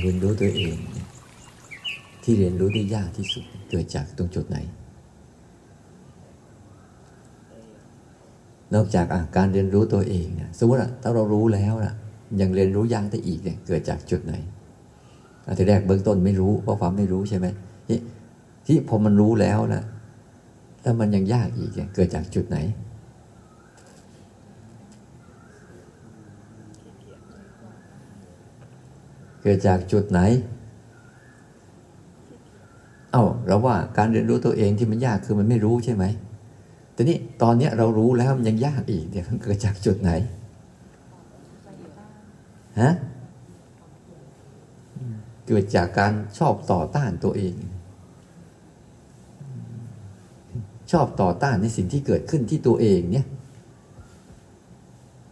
เรียนรู้ตัวเอง ที่เรียนรู้ได้ยากที่สุดเกิดจากตรงจุดไหน นอกจากการเรียนรู้ตัวเองเนี่ยสมมติถ้าเรารู้แล้วนะยังเรียนรู้ยากได้อีกเนี่ยเกิดจากจุดไหนอันที่แรกเบื้องต้นไม่รู้เพราะความไม่รู้ใช่ไหมที่ที่พอมันรู้แล้วนะแล้วมันยังยากอีกเนี่ยเกิดจากจุดไหน เกิดจากจุดไหน เอา้าเราว่าการเรียนรู้ตัวเองที่มันยากคือมันไม่รู้ใช่ไหมแต่นี้ตอนนี้เรารู้แล้วมันยังยากอีกเนี่ยมันเกิดจากจุดไหนฮะเกิดจากการชอบต่อต้านตัวเอง ชอบต่อต้านในสิ่งที่เกิดขึ้นที่ตัวเองเนี่ย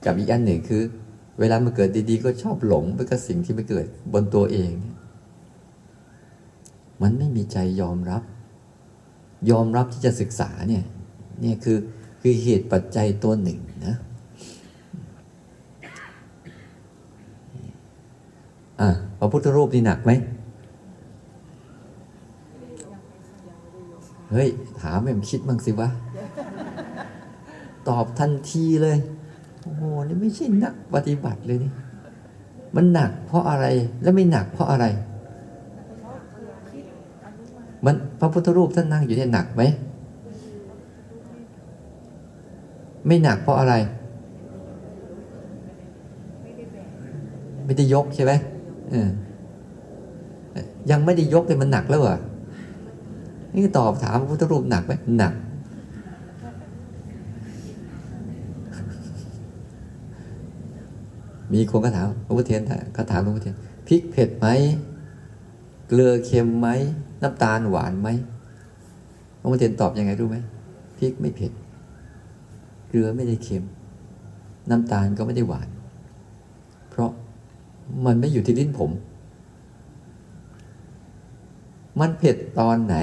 กับอีกอันหนึ่งคือ เวลามันเกิดดีๆ ก็ชอบหลงไปกับสิ่งที่มันเกิดบนตัวเอง มันไม่มีใจยอมรับ ยอมรับที่จะศึกษาเนี่ย เนี่ยคือคือเหตุปัจจัยตัวหนึ่งนะอะพระพุทธรูปนี่หนักไหมเฮ้ย ถามแม่คิดบ้างสิวะ ตอบทันทีเลย โหนี่ไม่ใช่นักปฏิบัติเลยนี่มันหนักเพราะอะไรแล้วไม่หนักเพราะอะไร มันพระพุทธรูปท่านนั่งอยู่เนี่ยหนักไหมไม่หนักเพราะอะไร ไม่ได้ยกใช่ไหมยังไม่ได้ยกเลยมันหนักแล้วเหรอนี่ตอบถามพระพุทธรูปหนักไหมหนัก มีคนก็ถามหลวงพ่อเทียนเขาถามหลวงพ่อเทียนพริกเผ็ดไหมเกลือเค็มไหมน้ำตาลหวานไหมหลวงพ่อเทียนตอบยังไงรู้ไหมพริกไม่เผ็ด เกลือไม่ได้เค็ม น้ำตาลก็ไม่ได้หวาน เพราะมันไม่อยู่ที่ลิ้นผม มันเผ็ดตอนไหน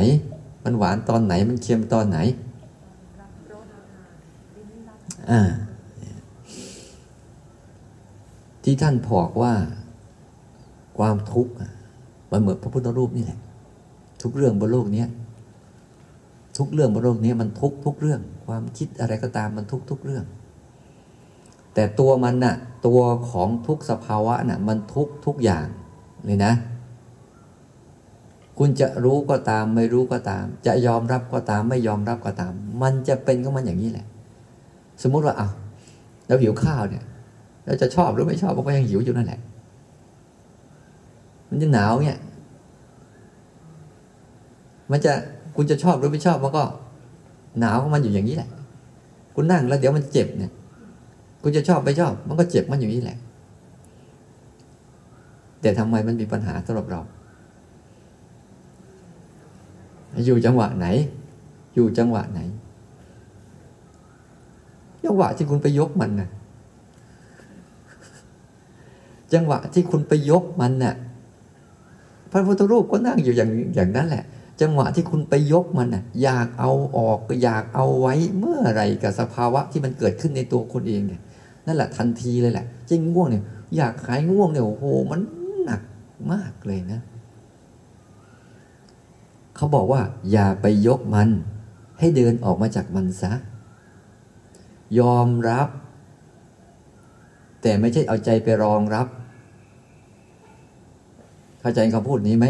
มันหวานตอนไหน มันเค็มตอนไหน อ่า ที่ท่านบอกว่าความทุกข์มันเหมือนพระพุทธรูปนี่แหละ ทุกเรื่องบนโลกนี้ทุกเรื่องบนโลกนี้มันทุกทุกเรื่อง ความคิดอะไรก็ตามมันทุกทุกเรื่อง แต่ตัวมันน่ะ ตัวของทุกสภาวะน่ะ มันทุกทุกอย่างเลยนะ คุณจะรู้ก็ตาม ไม่รู้ก็ตาม จะยอมรับก็ตาม ไม่ยอมรับก็ตาม มันจะเป็นก็มันอย่างนี้แหละ สมมุติว่าเอาเราหิวข้าวเนี่ย เราจะชอบหรือไม่ชอบมันก็ยังหิวอยู่นั่นแหละ มันจะหนาวเนี่ย มันจะคุณจะชอบหรือไม่ชอบมันก็ หนาวของมันอยู่อย่างนี้แหละ คุณนั่งแล้วเดี๋ยวมันเจ็บเนี่ย คุณจะชอบไม่ชอบ มันก็เจ็บมันอยู่นี่แหละ แต่ทำไมมันมีปัญหาสำหรับเรา อยู่จังหวะไหน อยู่จังหวะไหนจังหวะที่คุณไปยกมันนะ จังหวะที่คุณไปยกมันนะ่ะพระพุทธรูปก็นั่งอยู่อย่างอย่างนั้นแหละ จังหวะที่คุณไปยกมันน่ะอยากเอาออกอยากเอาไว้เมื่อไรกับสภาวะที่มันเกิดขึ้นในตัวคนเองเนี่ยนั่นแหละทันทีเลยแหละจริงง่วงเนี่ยอยากหายง่วงเนี่ยโอ้โหมันหนักมากเลยนะเขาบอกว่า อย่าไปยกมัน ให้เดินออกมาจากมันซะ ยอมรับ แต่ไม่ใช่เอาใจไปรองรับ เข้าใจคำพูดนี้ไหม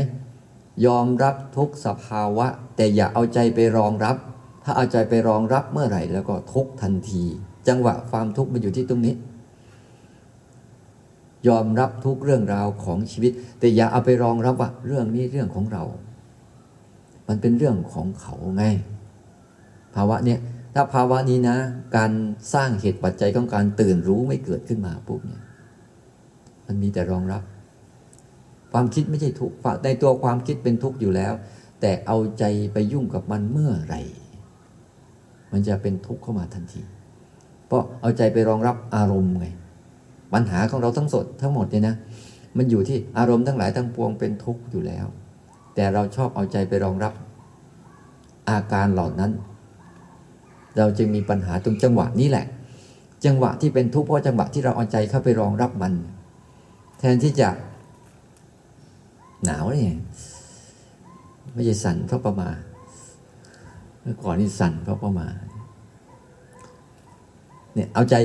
ยอมรับทุกสภาวะ แต่อย่าเอาใจไปรองรับ ถ้าเอาใจไปรองรับเมื่อไหร่ แล้วก็ทุกทันที จังหวะความทุกข์มันอยู่ที่ตรงนี้ ยอมรับทุกเรื่องราวของชีวิต แต่อย่าเอาไปรองรับว่าเรื่องนี้เรื่องของเรา มันเป็นเรื่องของเขาไงภาวะเนี้ย ถ้าภาวะนี้นะ การสร้างเหตุปัจจัยของการตื่นรู้ไม่เกิดขึ้นมาปุ๊บเนี่ย มันมีแต่รองรับ ความคิดไม่ใช่ทุกข์ในตัวความคิดเป็นทุกข์อยู่แล้ว แต่เอาใจไปยุ่งกับมันเมื่อไหร่ มันจะเป็นทุกข์เข้ามาทันที เพราะเอาใจไปรองรับอารมณ์ไง ปัญหาของเราทั้งสดทั้งหมดเนี่ยนะ มันอยู่ที่อารมณ์ทั้งหลายทั้งปวงเป็นทุกข์อยู่แล้ว แต่เราชอบเอาใจไปรองรับ อาการเหล่านั้น เราจึงมีปัญหาตรงจังหวะนี้แหละ จังหวะที่เป็นทุกข์เพราะจังหวะที่เราเอาใจเข้าไปรองรับมัน แทนที่จะหนาวเนี่ยไม่ใช่สั่นเพราะประมาเมื่อก่อนนี่สั่นเพราะประมาเนี่ยเอาใจ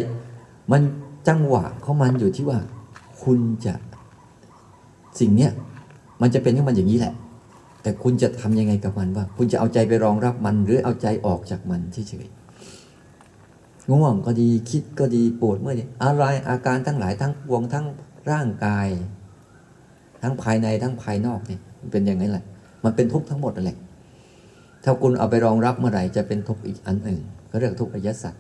มันจังหวะของมันอยู่ที่ว่า คุณจะสิ่งเนี้ยมันจะเป็นของมันอย่างนี้แหละ แต่คุณจะทำยังไงกับมันว่า คุณจะเอาใจไปรองรับมัน หรือเอาใจออกจากมันเฉยๆ ง่วงก็ดีคิดก็ดีปวดเมื่อยอะไรอาการทั้งหลายทั้งปวงทั้งร่างกาย ทั้งภายในทั้งภายนอกเนี่ยมันเป็นอย่างนั้นแหละ มันเป็นทุกข์ทั้งหมดนั่นแหละถ้าคุณเอาไปรองรับเมื่อไหร่จะเป็นทุกข์อีกอันหนึ่งก็เรียกทุกข์อริยสัจ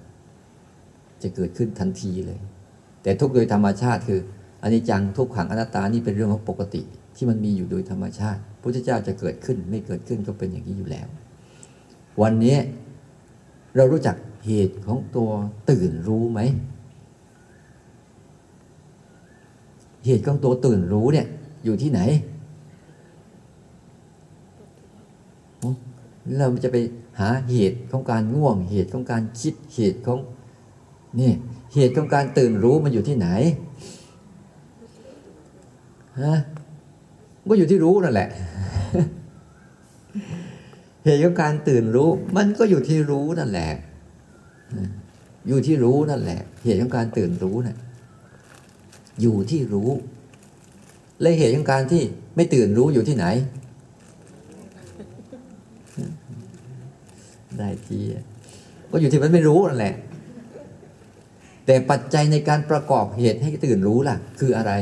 จะเกิดขึ้นทันทีเลย แต่ทุกข์โดยธรรมชาติคืออันนี้จังทุกขังอนัตตานี่เป็นเรื่องของปกติ ที่มันมีอยู่โดยธรรมชาติพุทธเจ้าจะเกิดขึ้นไม่เกิดขึ้นก็เป็นอย่างนี้อยู่แล้ว วันนี้เรารู้จัก เหตุของตัวตื่นรู้ไหม เหตุของตัวตื่นรู้เนี่ย อยู่ที่ไหน เราจะไปหาเหตุของการง่วง เหตุของการคิดเหตุของนี่เหตุของการตื่นรู้มันอยู่ที่ไหนฮะก็อยู่ที่รู้นั่นแหละ เหตุของการตื่นรู้ มันก็อยู่ที่รู้นั่นแหละ อยู่ที่รู้นั่นแหละ เหตุของการตื่นรู้นะ่ะอยู่ที่รู้ และเหตุของการที่ไม่ตื่นรู้อยู่ที่ไหน ได้ที่ก็อยู่ที่มันไม่รู้นั่นแหละ แต่ปัจจัยในการประกอบเหตุให้ตื่นรู้ล่ะ คืออะไร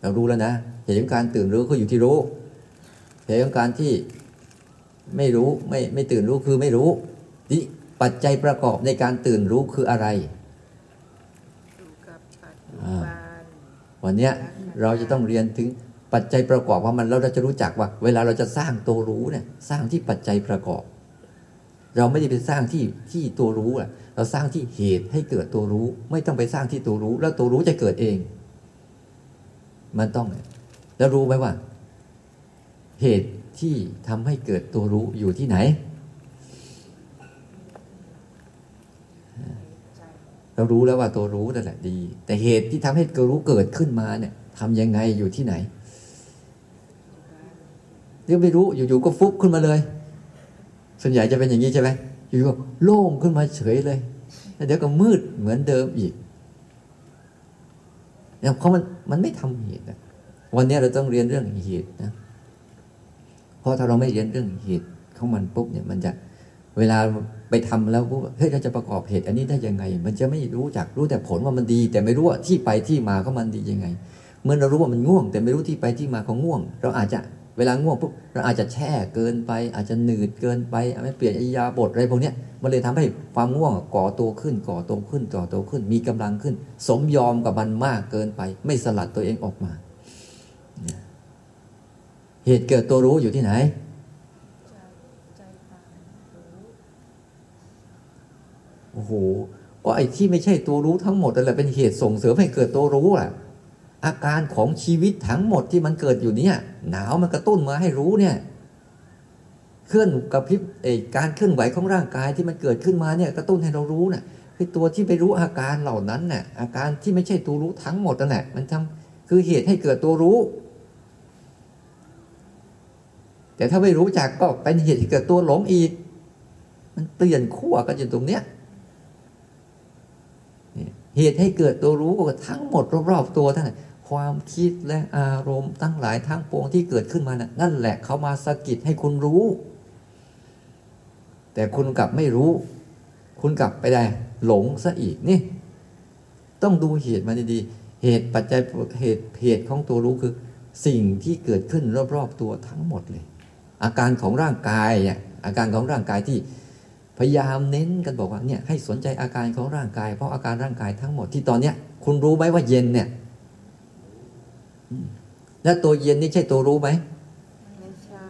เรารู้แล้วนะเหตุของการตื่นรู้ก็อยู่ที่รู้เหตุของการที่ไม่รู้ไม่ไม่ตื่นรู้คือไม่รู้ ที่ปัจจัยประกอบในการตื่นรู้คืออะไร วันนี้เราจะต้องเรียนถึงปัจจัยประกอบว่ามันเราจะรู้จักว่า เวลาเราจะสร้างตัวรู้เนี่ยสร้างที่ปัจจัยประกอบ เราไม่ได้ไปสร้างที่ที่ตัวรู้อะเราสร้างที่เหตุให้เกิดตัวรู้ ไม่ต้องไปสร้างที่ตัวรู้ แล้วตัวรู้จะเกิดเอง มันต้อง แล้วรู้ไหมว่า เหตุที่ทำให้เกิดตัวรู้อยู่ที่ไหน เรารู้แล้วว่าตัวรู้นั่นแหละดี แต่เหตุที่ทำให้ตัวรู้เกิดขึ้นมาเนี่ยทำยังไงอยู่ที่ไหนเดี๋ยวไม่รู้อยู่ๆก็ฟุบขึ้นมาเลย ส่วนใหญ่จะเป็นอย่างนี้ใช่ไหมอยู่ก็โล่งขึ้นมาเฉยเลยแล้วเดี๋ยวก็มืดเหมือนเดิมอีกเนี่ยเพราะมันมันไม่ทำเหตุนะวันนี้เราต้องเรียนเรื่องเหตุนะเพราะถ้าเราไม่เรียนเรื่องเหตุของมันปุ๊บเนี่ยมันจะ เวลาไปทำแล้วเฮ้ยเราจะประกอบเหตุอันนี้ได้ยังไง มันจะไม่รู้จักรู้แต่ผลว่ามันดี แต่ไม่รู้ว่าที่ไปที่มาของมันดียังไง เมื่อเรารู้ว่ามันง่วง แต่ไม่รู้ที่ไปที่มาของง่วง เราอาจจะเวลาง่วงปุ๊บเราอาจจะแช่เกินไป อาจจะหนืดเกินไปไม่เปลี่ยนอิยาบทอะไรพวกนี้มันเลยทำให้ความง่วงก่อตัวขึ้น ก่อตัวขึ้นก่อตัวขึ้น มีกำลังขึ้น สมยอมกับมันมากเกินไป ไม่สลัดตัวเองออกมา เหตุเกิดตัวรู้อยู่ที่ไหน โอ้โหก็ไอ้ที่ไม่ใช่ตัวรู้ทั้งหมดนั่นแหละเป็นเหตุส่งเสริมให้เกิดตัวรู้อะอาการของชีวิตทั้งหมดที่มันเกิดอยู่เนี่ย หนาวมันกระตุ้นมาให้รู้เนี่ย เคลื่อนกับพิบเอการเคลื่อนไหวของร่างกายที่มันเกิดขึ้นมาเนี่ยกระตุ้นให้เรารู้น่ะคือตัวที่ไปรู้อาการเหล่านั้นน่ะอาการที่ไม่ใช่ตัวรู้ทั้งหมดนั่นแหละมันทำคือเหตุให้เกิดตัวรู้ แต่ถ้าไม่รู้จักก็เป็นเหตุให้เกิดตัวหลงอีก มันเปลี่ยนขั้วกันอยู่ตรงเนี้ย เหตุให้เกิดตัวรู้ทั้งหมดรอบๆตัวทั้งนั้ความคิดและอารมณ์ทั้งหลายทั้งปวงที่เกิดขึ้นมานะนั่นแหละเขามาสะกิดให้คุณรู้ แต่คุณกลับไม่รู้ คุณกลับไปได้หลงซะอีกนี่ ต้องดูเหตุมาดีๆเหตุปัจจัยเหตุเหตุของตัวรู้คือ สิ่งที่เกิดขึ้นรอบๆตัวทั้งหมดเลย อาการของร่างกายเนี่ยอาการของร่างกายที่ พยายามเน้นกันบอกว่าเนี่ยให้สนใจอาการของร่างกาย เพราะอาการร่างกายทั้งหมดที่ตอนเนี้ยคุณรู้ไหมว่าเย็นเนี่ยแล้วตัวเย็นนี่ใช่ตัวรู้ไหมไม่ใช่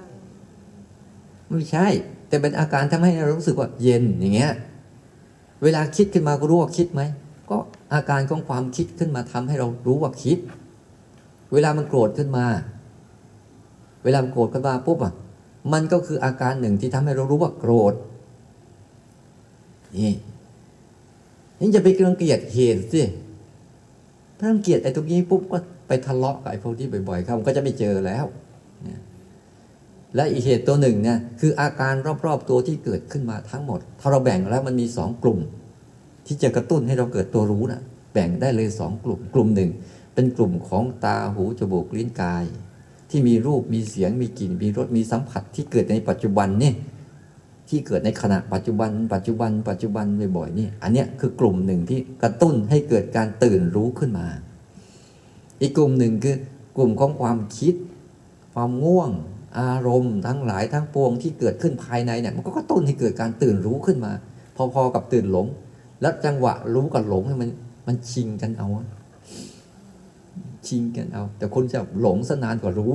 ไม่ใช่ แต่เป็นอาการทำให้เรารู้สึกว่าเย็นอย่างเงี้ย เวลาคิดขึ้นมาก็รู้ว่าคิดไหมก็อาการของความคิดขึ้นมาทำให้เรารู้ว่าคิด เวลามันโกรธขึ้นมา เวลามันโกรธขึ้นมาปุ๊บอะมันก็คืออาการหนึ่งที่ทำให้เรารู้ว่าโกรธ นี่นี่จะไปเกลียดเหตุสิถ้ารังเกียจไอ้ตรงนี้ปุ๊บก็ไปทะเลาะกับไอ้พวกที่บ่อยๆเขาก็จะไม่เจอแล้วและอีกเหตุตัวหนึ่งเนี่ยคืออาการรอบๆตัวที่เกิดขึ้นมาทั้งหมด ถ้าเราแบ่งแล้วมันมีสองกลุ่ม ที่จะกระตุ้นให้เราเกิดตัวรู้นะ่ะ แบ่งได้เลยสองกลุ่ม กลุ่มหนึ่ง เป็นกลุ่มของตาหูจมูกลิ้นกาย ที่มีรูปมีเสียงมีกลิ่นมีรสมีสัมผัสที่เกิดในปัจจุบันนี่ ที่เกิดในขณะปัจจุบัน ปัจจุบัน ปัจจุบันบ่อยๆนี่อันนี้คือกลุ่มหนึ่งที่กระตุ้นให้เกิดการตื่นรู้ขึ้นมา อีกกลุ่มหนึ่งคือกลุ่มของความคิด ความง่วง อารมณ์ทั้งหลายทั้งปวงที่เกิดขึ้นภายในเนี่ยมันก็กระตุ้นให้เกิดการตื่นรู้ขึ้นมา พอๆกับตื่นหลง แล้วจังหวะรู้กับหลงมันมันชิงกันเอาชิงกันเอา แต่คนจะหลงสนานกว่ารู้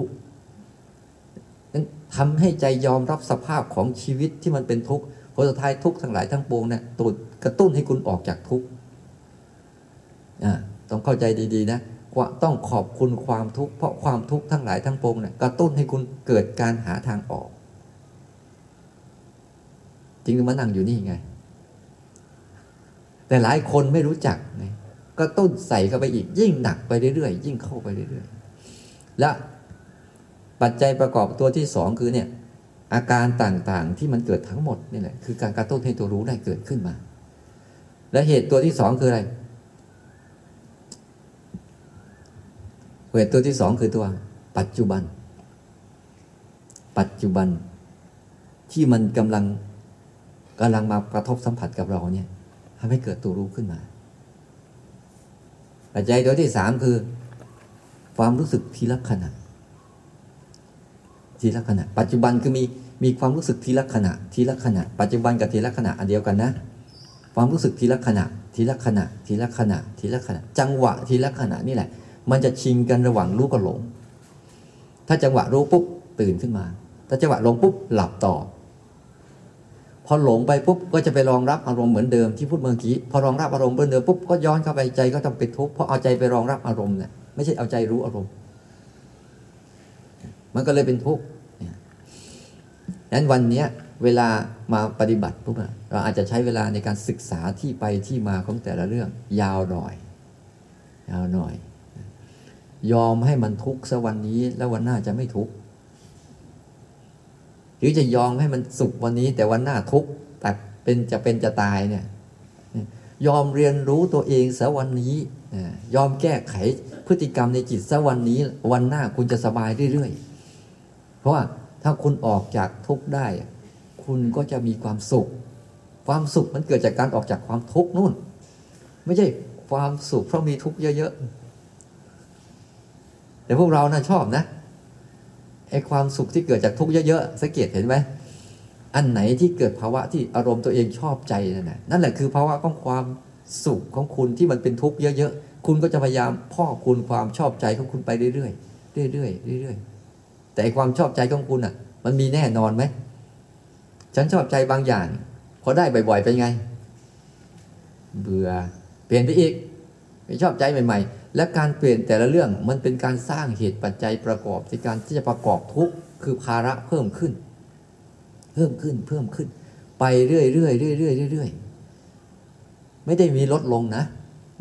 ทำให้ใจยอมรับสภาพของชีวิตที่มันเป็นทุกข์ผลสุดท้ายทุกข์ทั้งหลายทั้งปวงเนี่ยตัวกระตุ้นให้คุณออกจากทุกข์ต้องเข้าใจดีๆนะว่าต้องขอบคุณความทุกข์เพราะความทุกข์ทั้งหลายทั้งปวงเนี่ยกระตุ้นให้คุณเกิดการหาทางออกจริงมานั่งอยู่นี่ไง แต่หลายคนไม่รู้จักไงก็ต้นใส่เข้าไปอีกยิ่งหนักไปเรื่อยๆยิ่งเข้าไปเรื่อยๆ และ ปัจจัยประกอบตัวที่สองคือเนี่ยอาการต่างๆที่มันเกิดทั้งหมดนี่แหละคือการกระตุ้นให้ตัวรู้ได้เกิดขึ้นมา และเหตุตัวที่สองคืออะไร เหตุตัวที่สองคือตัว ปัจจุบัน ปัจจุบันที่มันกำลังกำลังมากระทบสัมผัสกับเราเนี่ยทำให้เกิดตัวรู้ขึ้นมา ปัจจัยตัวที่สามคือ ความรู้สึกทีละขณะ ทีละขณะ ปัจจุบันคือมีมีความรู้สึกทีละขณะ ทีละขณะ ปัจจุบันกับทีละขณะอันเดียวกันนะ ความรู้สึกทีละขณะ ทีละขณะ ทีละขณะ ทีละขณะ จังหวะทีละขณะนี่แหละ มันจะชิงกันระหว่างรู้กับหลง ถ้าจังหวะรู้ปุ๊บตื่นขึ้นมา ถ้าจังหวะหลงปุ๊บหลับต่อ พอหลงไปปุ๊บก็จะไปรองรับอารมณ์เหมือนเดิมที่พูดเมื่อกี้ พอรองรับอารมณ์เหมือนเดิมปุ๊บก็ย้อนเข้าไปใจก็ต้องเป็นทุกข์เพราะเอาใจไปรองรับอารมณ์เนี่ยไม่ใช่เอาใจรู้อารมณ์ มันก็เลยเป็นทุกข์นั้นวันนี้เวลามาปฏิบัติปุ๊บเราอาจจะใช้เวลาในการศึกษาที่ไปที่มาของแต่ละเรื่อง ยาวหน่อย ยาวหน่อย ยอมให้มันทุกข์สักวันนี้แล้ววันหน้าจะไม่ทุกข์หรือจะยอมให้มันสุขวันนี้ แต่วันหน้าทุกข์แต่เป็นจะเป็นจะตายเนี่ยยอมเรียนรู้ตัวเองสักวันนี้ยอมแก้ไขพฤติกรรมในจิตสักวันนี้ วันหน้าคุณจะสบายเรื่อยๆ ราะว่าถ้าคุณออกจากทุกข์ได้ คุณก็จะมีความสุข ความสุขมันเกิดจากการออกจากความทุกข์นู่น ไม่ใช่ความสุขเพราะมีทุกข์เยอะๆแต่พวกเรานะ่ะชอบนะไอ้ความสุขที่เกิดจากทุกข์เยอะๆสังเกตเห็นไหมอันไหนที่เกิดภาวะที่อารมณ์ตัวเองชอบใจนั่นแหละนั่นแหละคือภาวะของความสุขของคุณที่มันเป็นทุกข์เยอะๆ คุณก็จะพยายามพ่อคุณความชอบใจของคุณไปเรื่อยๆ เรื่อยๆ เรื่อยๆ แต่ความชอบใจของคุณอะ มันมีแน่นอนไหม ฉันชอบใจบางอย่างพอได้บ่อยๆ เป็นไง เบื่อเปลี่ยนไปอีก ไม่ชอบใจใหม่ ๆ และการเปลี่ยนแต่ละเรื่องมันเป็นการสร้างเหตุปัจจัยประกอบในการที่จะประกอบทุกคือภาระเพิ่มขึ้น เพิ่มขึ้นเพิ่มขึ้น ไปเรื่อยๆเรื่อยๆเรื่อยๆไม่ได้มีลดลงนะ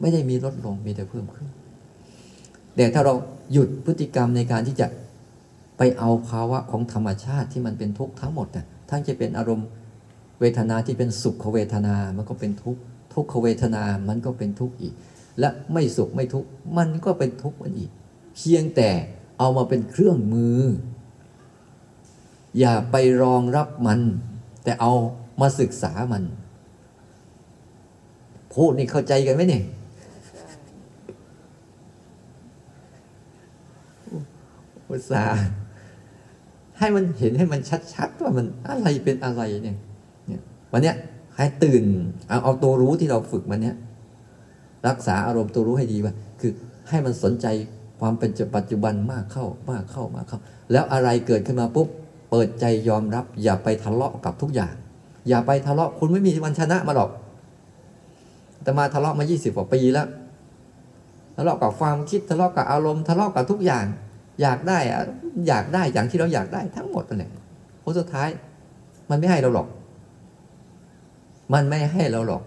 ไม่ได้มีลดลงมีแต่เพิ่มขึ้นแต่ถ้าเราหยุดพฤติกรรมในการที่จะ ไปเอาภาวะของธรรมชาติที่มันเป็นทุกข์ทั้งหมดน่ะทั้งจะเป็นอารมณ์เวทนาที่เป็นสุขเวทนา มันก็เป็นทุกข์ทุกขเวทนา มันก็เป็นทุกข์อีก และไม่สุขไม่ทุกข์มันก็เป็นทุกข์มันอีก เพียงแต่เอามาเป็นเครื่องมือ อย่าไปรองรับมัน แต่เอามาศึกษามันพูดนี่เข้าใจกันไหมเนี่ยอุตส่าห์ ให้มันเห็นให้มันชัดๆว่ามันอะไรเป็นอะไรเนี่ยเนี่ยวันเนี้ยให้ตื่นเอาเอาตัวรู้ที่เราฝึกมันเนี้ยรักษาอารมณ์ตัวรู้ให้ดีว่า คือให้มันสนใจความเป็นปัจจุบันมากเข้ามากเข้ามากเข้า แล้วอะไรเกิดขึ้นมาปุ๊บเปิดใจยอมรับ อย่าไปทะเลาะกับทุกอย่าง อย่าไปทะเลาะคุณไม่มีวันชนะมาหรอก แต่มาทะเลาะมา 20 กว่าปีแล้วทะเลาะกับความคิดทะเลาะกับอารมณ์ทะเลาะกับทุกอย่าง อยากได้อะอยากได้อย่างที่เราอยากได้ทั้งหมดนั่นแหละผลสุดท้าย มันไม่ให้เราหรอก มันไม่ให้เราหรอก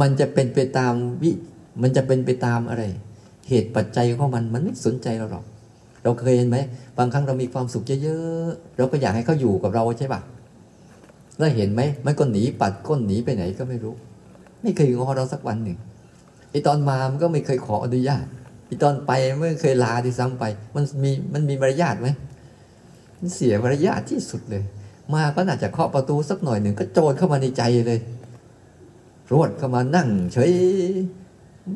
มันจะเป็นไปตามวิ มันจะเป็นไปตามอะไร เหตุปัจจัยของมันมันไม่สนใจเราหรอก เราเคยเห็นไหมบางครั้งเรามีความสุขเยอะๆเราก็อยากให้เขาอยู่กับเราใช่ปะแล้วเห็นไหมมันก็หนีปัดก้นหนีไปไหนก็ไม่รู้ ไม่เคยงอเราสักวันหนึ่งไอตอนมามันก็ไม่เคยขออนุญาต อตอนไปไม่เคยลาที่ซ้ำไป มันมีมันมีมารยาทไหมมันเสียมารยาทที่สุดเลย มาก็น่าจะเคาะประตูสักหน่อยหนึ่งก็โจรเข้ามาในใจเลย รวดเข้ามานั่งเฉย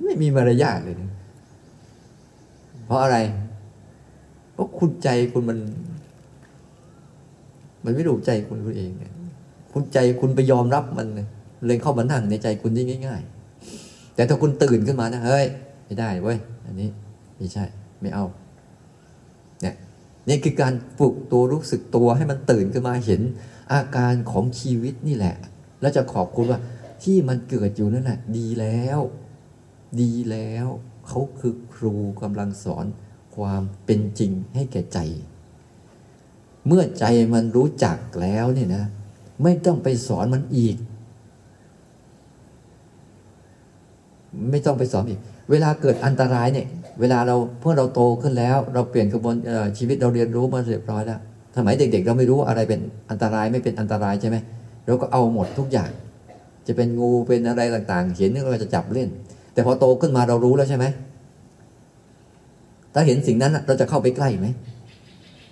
ไม่มีมารยาทเลย เพราะอะไร เพราะคุณใจคุณมัน มันไม่รู้ใจคุณคุณเองคุณใจคุณไปยอมรับมันเลยเลยเข้ามานั่งในใจคุณได้ง่าย ๆ แต่ถ้าคุณตื่นขึ้นมานะเฮ้ย ไม่ได้เว้ย อันนี้ไม่ใช่ไม่เอาเนี่ยนี่คือการฝึกตัวรู้สึกตัวให้มันตื่นขึ้นมาเห็น อาการของชีวิตนี่แหละ แล้วจะขอบคุณว่าที่มันเกิดอยู่นั่นแหละดีแล้ว ดีแล้วเขาคือครูกำลังสอนความเป็นจริงให้แก่ใจ เมื่อใจมันรู้จักแล้วเนี่ยนะ ไม่ต้องไปสอนมันอีก ไม่ต้องไปสอนอีก เวลาเกิดอันตรายเนี่ย เวลาเราเพื่อเราโตขึ้นแล้ว เราเปลี่ยนกระบวนชีวิตเราเรียนรู้มาเรียบร้อยแล้วสมัยเด็กๆ เราไม่รู้อะไรเป็นอันตรายไม่เป็นอันตรายใช่ไหมเราก็เอาหมดทุกอย่าง จะเป็นงูเป็นอะไรต่างๆ เห็นนี่เราจะจับเล่น แต่พอโตขึ้นมาเรารู้แล้วใช่ไหมถ้าเห็นสิ่งนั้นเราจะเข้าไปใกล้ไหม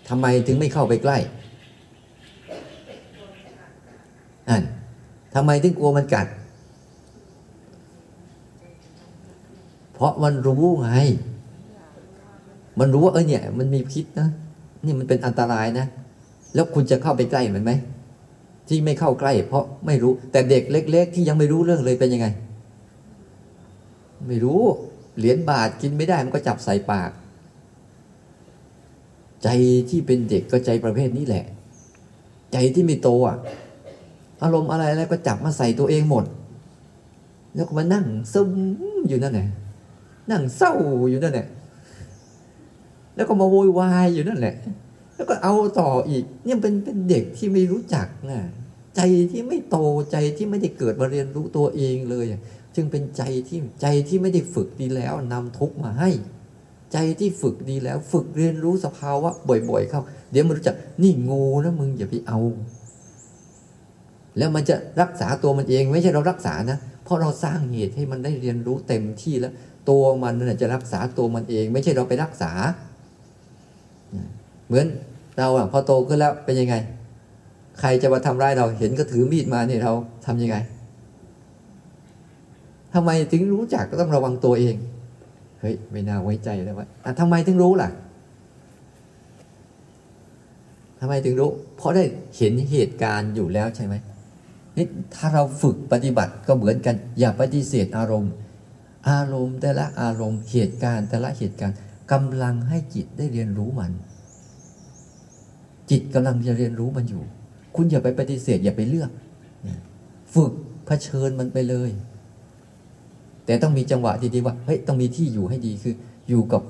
ทำไมถึงไม่เข้าไปใกล้อันทำไมถึงกลัวมันกัด เพ ราะมันรู้ไง มันรู้ว่าเออเนี่ย มันมีพิษนะ นี่มันเป็นอันตรายนะ แล้วคุณจะเข้าไปใกล้มันไหม ที่ไม่เข้าใกล้ เพราะไม่รู้ แต่เด็กเล็ก ๆ ที่ยังไม่รู้เรื่องเลยเป็นยังไง ไม่รู้ เหรียญบาทกินไม่ได้มันก็จับใส่ปาก ใจที่เป็นเด็กก็ใจประเภทนี้แหละ ใจที่ไม่โตอะ อารมณ์อะไรอะไรก็จับมาใส่ตัวเองหมด แล้วก็มานั่งซึมอยู่นั่นแหละ นั่งเศร้าอยู่นั่นแหละแล้วก็มาโวยวายอยู่นั่นแหละ แล้วก็เอาต่ออีก เนี่ยเป็นเป็นเด็กที่ไม่รู้จักนะใจที่ไม่โตใจที่ไม่ได้เกิดมาเรียนรู้ตัวเองเลย จึงเป็นใจที่ใจที่ไม่ได้ฝึกดีแล้วนำทุกมาให้ ใจที่ฝึกดีแล้ว ฝึกเรียนรู้สภาวะบ่อยๆเข้า เดี๋ยวมันรู้จักนี่งูนะมึงอย่าไปเอา แล้วมันจะรักษาตัวมันเอง ไม่ใช่เรารักษานะเพราะเราสร้างเหตุให้มันได้เรียนรู้เต็มที่แล้ว ตัวมันน่จะรักษาตัวมันเอง ไม่ใช่เราไปรักษา เหมือนเราอะพอโตขึ้นแล้วเป็นยังไง ใครจะมาทำร้ายเราเห็นก็ถือมีดมาเนี่ยเราทํำยังไงทำไมถึงรู้จักก็ต้องระวังตัวเองเฮ้ยไม่น่าไว้ใจเลยว่ทำไมถึงรู้ล่ะทำไมถึงรู้ เพราะได้เห็นเหตุการณ์อยู่แล้วใช่ไหมนี่ถ้าเราฝึกปฏิบัติก็เหมือนกัน อย่าปฏิเสธอารมณ์ อารมณ์แต่ละอารมณ์เหตุการณ์แต่ละเหตุการณ์กำลังให้จิตได้เรียนรู้มัน จิตกำลังจะเรียนรู้มันอยู่ คุณอย่าไปปฏิเสธอย่าไปเลือก ฝึกเผชิญมันไปเลย แต่ต้องมีจังหวะดีๆว่าเฮ้ยต้องมีที่อยู่ให้ดีคือ อยู่กับ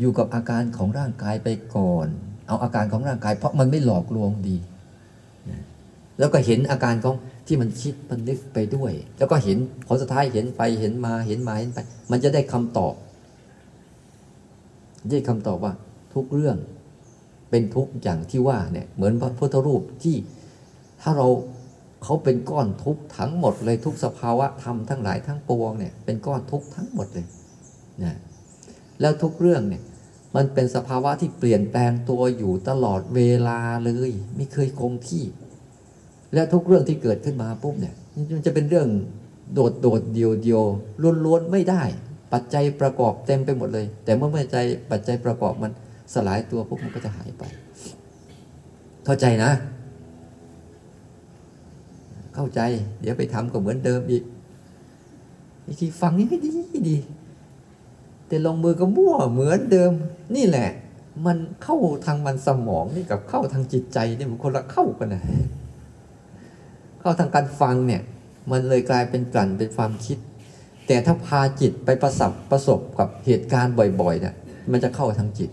อยู่กับอาการของร่างกายไปก่อน เอาอาการของร่างกาย เพราะมันไม่หลอกลวงดี แล้วก็เห็นอาการของ ที่มันคิดมันนึกไปด้วย แล้วก็เห็นผลสุดท้ายเห็นไปเห็นมาเห็นมาเห็นไป มันจะได้คำตอบได้คำตอบว่าทุกเรื่องเป็นทุกอย่างที่ว่าเนี่ยเหมือนพระพุทธรูปที่ถ้าเราเขาเป็นก้อนทุกทั้งหมดเลยทุกสภาวะธรรมทั้งหลายทั้งปวงเนี่ยเป็นก้อนทุกทั้งหมดเลยนะแล้วทุกเรื่องเนี่ยมันเป็นสภาวะที่เปลี่ยนแปลงตัวอยู่ตลอดเวลาเลย ไม่เคยคงที่ และทุกเรื่องที่เกิดขึ้นมาปุ๊บเนี่ยมันจะเป็นเรื่องโดดโดดเดียวเดียวล้วนๆไม่ได้ ปัจจัยประกอบเต็มไปหมดเลย แต่เมื่อปัจจัยปัจจัยประกอบมันสลายตัวปุ๊บมันก็จะหายไป เข้าใจนะ เข้าใจ เดี๋ยวไปทำก็เหมือนเดิมอีกอีกทีฟังนี่ดีดี แต่ลงมือก็มั่วเหมือนเดิม นี่แหละ มันเข้าทางมันสมองนี่กับเข้าทางจิตใจนี่มันคนละเข้ากันนะ เข้าทางการฟังเนี่ยมันเลยกลายเป็นกลั่นเป็นความคิด แต่ถ้าพาจิตไปประสบประสบกับเหตุการณ์บ่อยๆเนี่ยมันจะเข้าทางจิต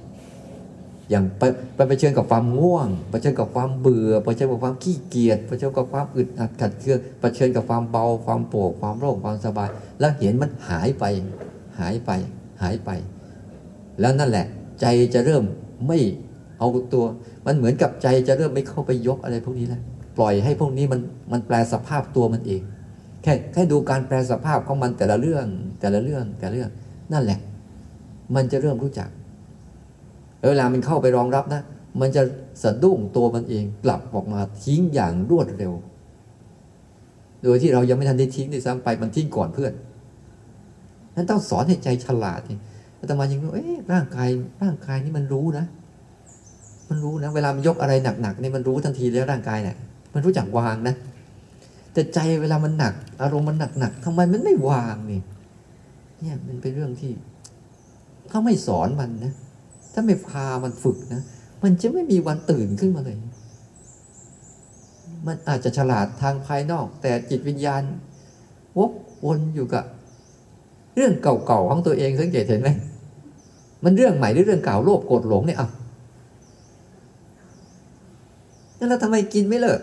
อย่างไปไปเชิญกับความง่วงไปเชิญกับความเบื่อไปเชิญกับความขี้เกียจไปเชิญกับความอึดอัดขัดเคืองไปเชิญกับความเบา ความโปร่งความโล่งความสบาย แล้วเห็นมันหายไป หายไป หายไป แล้วนั่นแหละ ใจจะเริ่มไม่เอาตัว มันเหมือนกับใจจะเริ่มไม่เข้าไปยกอะไรพวกนี้แล้ว ปล่อยให้พวกนี้มันมันแปลสภาพตัวมันเอง แค่แค่ดูการแปลสภาพของมันแต่ละเรื่อง แต่ละเรื่องแต่ละเรื่องนั่นแหละ มันจะเริ่มรู้จักเวลามันเข้าไปรองรับนะ มันจะสะดุ้งตัวมันเองกลับออกมาทิ้งอย่างรวดเร็ว โดยที่เรายังไม่ทันได้ทิ้งด้วยซ้ำไปมันทิ้งก่อนเพื่อนนั้นต้องสอนให้ใจฉลาดนี่อาตมายังรู้เอ๊ะร่างกายร่างกายนี่มันรู้นะ มันรู้นะ เวลามันยกอะไรหนักๆนี่มันรู้ทันทีแล้วร่างกายเนี่ย มันรู้จักวางนะแต่ใจเวลามันหนัก อารมณ์มันหนักๆทำไมมันไม่วางนี่เนี่ยมันเป็นเรื่องที่ถ้าไม่สอนมันนะถ้าไม่พามันฝึกนะมันจะไม่มีวันตื่นขึ้นมาเลย มันอาจจะฉลาดทางภายนอก แต่จิตวิญญาณวกวนอยู่กับ เรื่องเก่าๆของตัวเองสังเกตเห็นไหมมันเรื่องใหม่หรือเรื่องเก่าโลภโกรธหลงเนี่ยอะนั่นแล้วทำไมกินไม่เลิก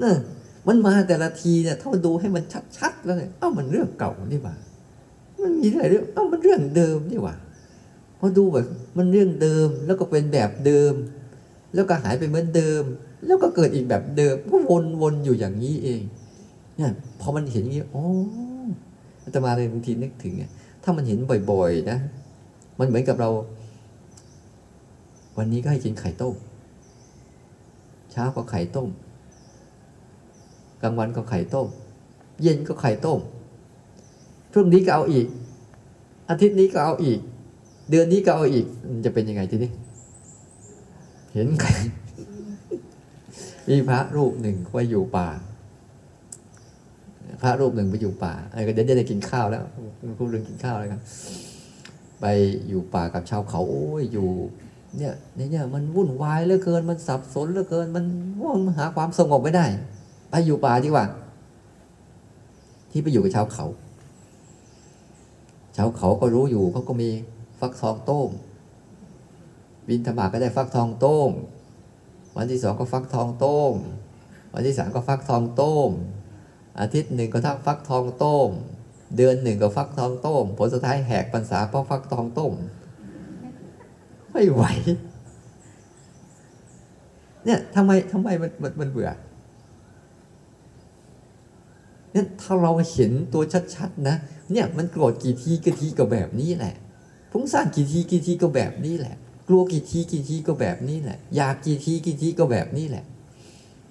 เนี่ยมันมาแต่ละทีเนี่ยถ้ามันดูให้มันชัดๆแล้วเนี่ยเอ้ามันเรื่องเก่านี่หว่า มันมีอะไรเรื่องเอ้ามันเรื่องเดิมนี่หว่าพอดูแบบมันเรื่องเดิมแล้วก็เป็นแบบเดิม แล้วก็หายไปเหมือนเดิม แล้วก็เกิดอีกแบบเดิมก็วนๆอยู่อย่างนี้เองเนี่ยพอมันเห็นอย่างนี้โอ้อาตมาเลยบางทีนึกถึงเนี่ยถ้ามันเห็นบ่อย ๆ นะ มันเหมือนกับเรา วันนี้ก็ให้กินไข่ต้มเช้าก็ไข่ต้ม กลางวันก็ไข่ต้ม เย็นก็ไข่ต้มพรุ่งนี้ก็เอาอีก อาทิตย์นี้ก็เอาอีก เดือนนี้ก็เอาอีก มันจะเป็นยังไงทีนี้ เห็นไข่มีพระรูปหนึ่งไปอยู่ป่า พระรูปหนึ่งไปอยู่ป่าไอ้ก็เดี๋ยวจะได้กินข้าวแล้วพูดเรื่องกินข้าวแล้วครับ ไปอยู่ป่ากับชาวเขา โอ้ยอยู่ เนี่ยเนี่ยมันวุ่นวายเหลือเกิน มันสับสนเหลือเกิน มันว่างหาความสงบไม่ได้ ไปอยู่ป่าดีกว่า ที่ไปอยู่กับชาวเขา ชาวเขาก็รู้อยู่เขาก็มีฟักทองต้มบินธบาก็ได้ฟักทองต้มวันที่สองก็ฟักทองต้มวันที่สามก็ฟักทองต้มอาทิตย์หนึ่งก็ทักฟักทองต้มเดือนหนึ่งก็ฟักทองต้มผลสุดท้ายแหกพรรษาเพราะฟักทองต้มไม่ไหว เนี่ยทำไมทำไมมันมันมันเบื่อ นี่ยถ้าเราเห็นตัวชัดๆนะเนี่ยมันโกรธกี่ทีกี่ทีก็แบบนี้แหละฟุ้งซ่านกี่ทีกี่ทีก็แบบนี้แหละ กลัวกี่ทีกี่ทีก็แบบนี้แหละ อยากกี่ทีกี่ทีก็แบบนี้แหละ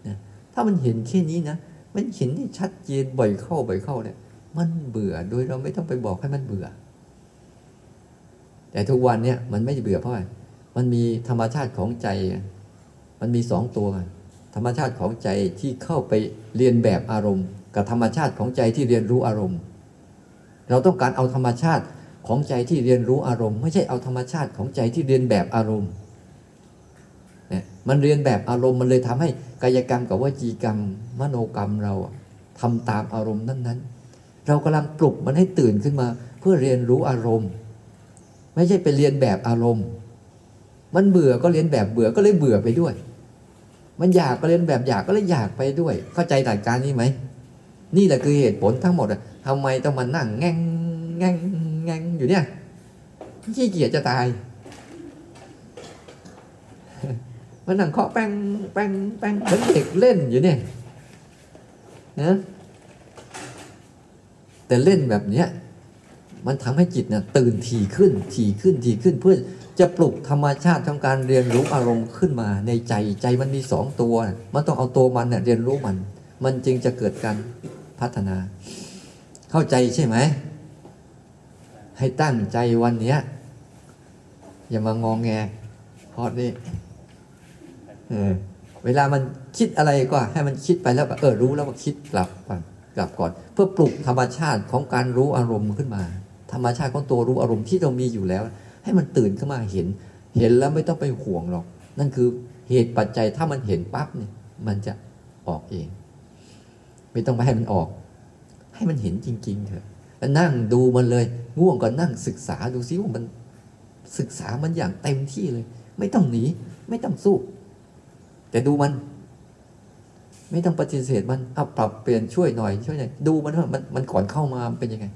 นะถ้ามันเห็นแค่นี้นะ มันเห็นได้ชัดเจนบ่อยเข้าบ่อยเข้าเนี่ย มันเบื่อโดยเราไม่ต้องไปบอกให้มันเบื่อ แต่ทุกวันเนี่ยมันไม่เบื่อเพราะอะไรมันมีธรรมชาติของใจ มันมีสองตัว ธรรมชาติของใจที่เข้าไปเรียนแบบอารมณ์ กับธรรมชาติของใจที่เรียนรู้อารมณ์ เราต้องการเอาธรรมชาติของใจที่เรียนรู้อารมณ์ ไม่ใช่เอาธรรมชาติของใจที่เรียนแบบอารมณ์เนี่ยมันเรียนแบบอารมณ์มันเลยทำให้กายกรรมกับวจีกรรม มโนกรรมเราทำตามอารมณ์นั้นๆ เรากำลังปลุกมันให้ตื่นขึ้นมา เพื่อเรียนรู้อารมณ์ ไม่ใช่ไปเรียนแบบอารมณ์ มันเบื่อก็เรียนแบบเบื่อก็เลยเบื่อไปด้วย มันอยากก็เรียนแบบอยากก็เลยอยากไปด้วย เข้าใจหลักการนี้ไหม นี่แหละคือเหตุผลทั้งหมดทำไมต้องมานั่งแง่งแง่งแง่งอยู่เนี่ยขี้เกียจจะตายมันนั่งเคาะแป้งแป้งแป้งเหมือนเด็กเล่นอยู่เนี่ยนะแต่เล่นแบบเนี้ยมันทำให้จิตเนี่ยตื่นถี่ขึ้นถี่ขึ้นถี่ขึ้นเพื่อจะปลุกธรรมชาติของการเรียนรู้อารมณ์ขึ้นมาในใจใจมันมีสองตัว มันต้องเอาตัวมันเนี่ยเรียนรู้มัน มันจึงจะเกิดการ พัฒนา เข้าใจใช่ไหม ให้ตั้งใจวันนี้อย่ามางองแงพอดนี่เออเวลามันคิดอะไรก็ให้มันคิดไปแล้วเออรู้แล้วว่าคิดกลับก่อนกลับก่อน เพื่อปลุกธรรมชาติของการรู้อารมณ์ขึ้นมา ธรรมชาติของตัวรู้อารมณ์ที่เรามีอยู่แล้ว ให้มันตื่นขึ้นมาเห็น เห็นแล้วไม่ต้องไปห่วงหรอก นั่นคือเหตุปัจจัยถ้ามันเห็นปั๊บเนี่ย มันจะออกเอง ไม่ต้องไปให้มันออก ให้มันเห็นจริง ๆ เถอะแล้วนั่งดูมันเลย ง่วงก็นั่งศึกษาดูซิว่ามันศึกษามันอย่างเต็มที่เลย ไม่ต้องหนี ไม่ต้องสู้ แต่ดูมัน ไม่ต้องปฏิเสธมันเอาปรับเปลี่ยนช่วยหน่อยช่วยหน่อยดูมันว่ามันมันก่อนเข้ามาเป็นยังไง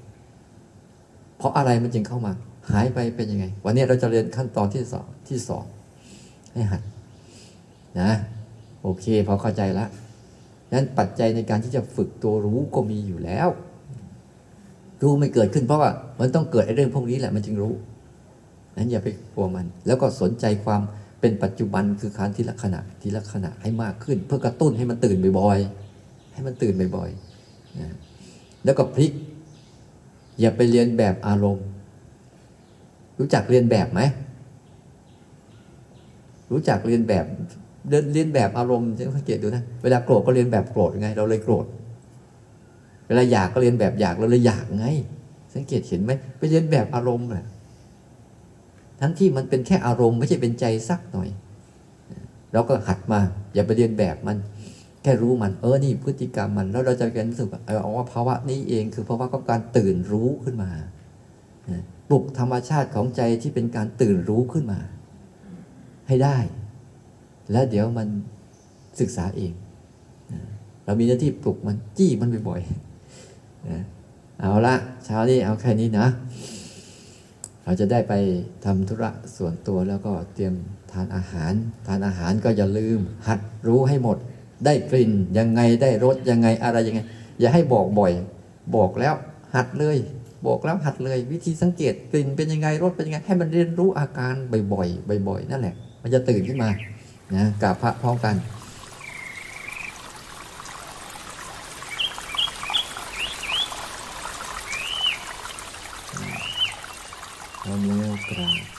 เพราะอะไรมันจึงเข้ามา หายไปเป็นยังไง วันนี้เราจะเรียนขั้นตอนที่สองที่สองให้หัดนะ โอเคพอเข้าใจแล้ว นั้นปัจจัยในการที่จะฝึกตัวรู้ก็มีอยู่แล้ว รู้ไม่เกิดขึ้นเพราะว่า มันต้องเกิดไอ้เรื่องพวกนี้แหละมันจึงรู้นั้นอย่าไปกลัวมัน แล้วก็สนใจความเป็นปัจจุบันคือการทีละขณะทีละขณะให้มากขึ้น เพื่อกระตุ้นให้มันตื่นบ่อยๆให้มันตื่นบ่อยๆนะแล้วก็พลิก อย่าไปเรียนแบบอารมณ์ รู้จักเรียนแบบไหมรู้จักเรียนแบบ เรียนแบบอารมณ์สังเกตดูนะ เวลาโกรธก็เรียนแบบโกรธไง เราเลยโกรธ เวลาอยากก็เรียนแบบอยากเราเลยอยากไง สังเกตเห็นไหมไปเรียนแบบอารมณ์แหละทั้งที่มันเป็นแค่อารมณ์ไม่ใช่เป็นใจสักหน่อย เราก็หัดมา อย่าไปเรียนแบบมัน แค่รู้มัน เออ นี่พฤติกรรมมัน แล้วเราจะเรียนรู้สึกว่าเออว่าภาวะนี้เองคือภาวะของการตื่นรู้ขึ้นมาปลุกธรรมชาติของใจที่เป็นการตื่นรู้ขึ้นมา ให้ได้ แล้วเดี๋ยวมันศึกษาเองเรามีหน้าที่ปลุกมันจี้มันบ่อยๆเอาละเช้านี้เอาแค่นี้นะ เราจะได้ไปทำธุระส่วนตัวแล้วก็เตรียมทานอาหาร ทานอาหารก็อย่าลืม หัดรู้ให้หมด ได้กลิ่นยังไงได้รสยังไงอะไรยังไง อย่าให้บอกบ่อย บอกแล้วหัดเลย บอกแล้วหัดเลย วิธีสังเกตกลิ่นเป็นยังไงรสเป็นยังไง ให้มันเรียนรู้อาการบ่อยๆบ่อยๆนั่นแหละ มันจะตื่นขึ้นมา นะกับพระพร้อมกันพร้อมแล้วกราบ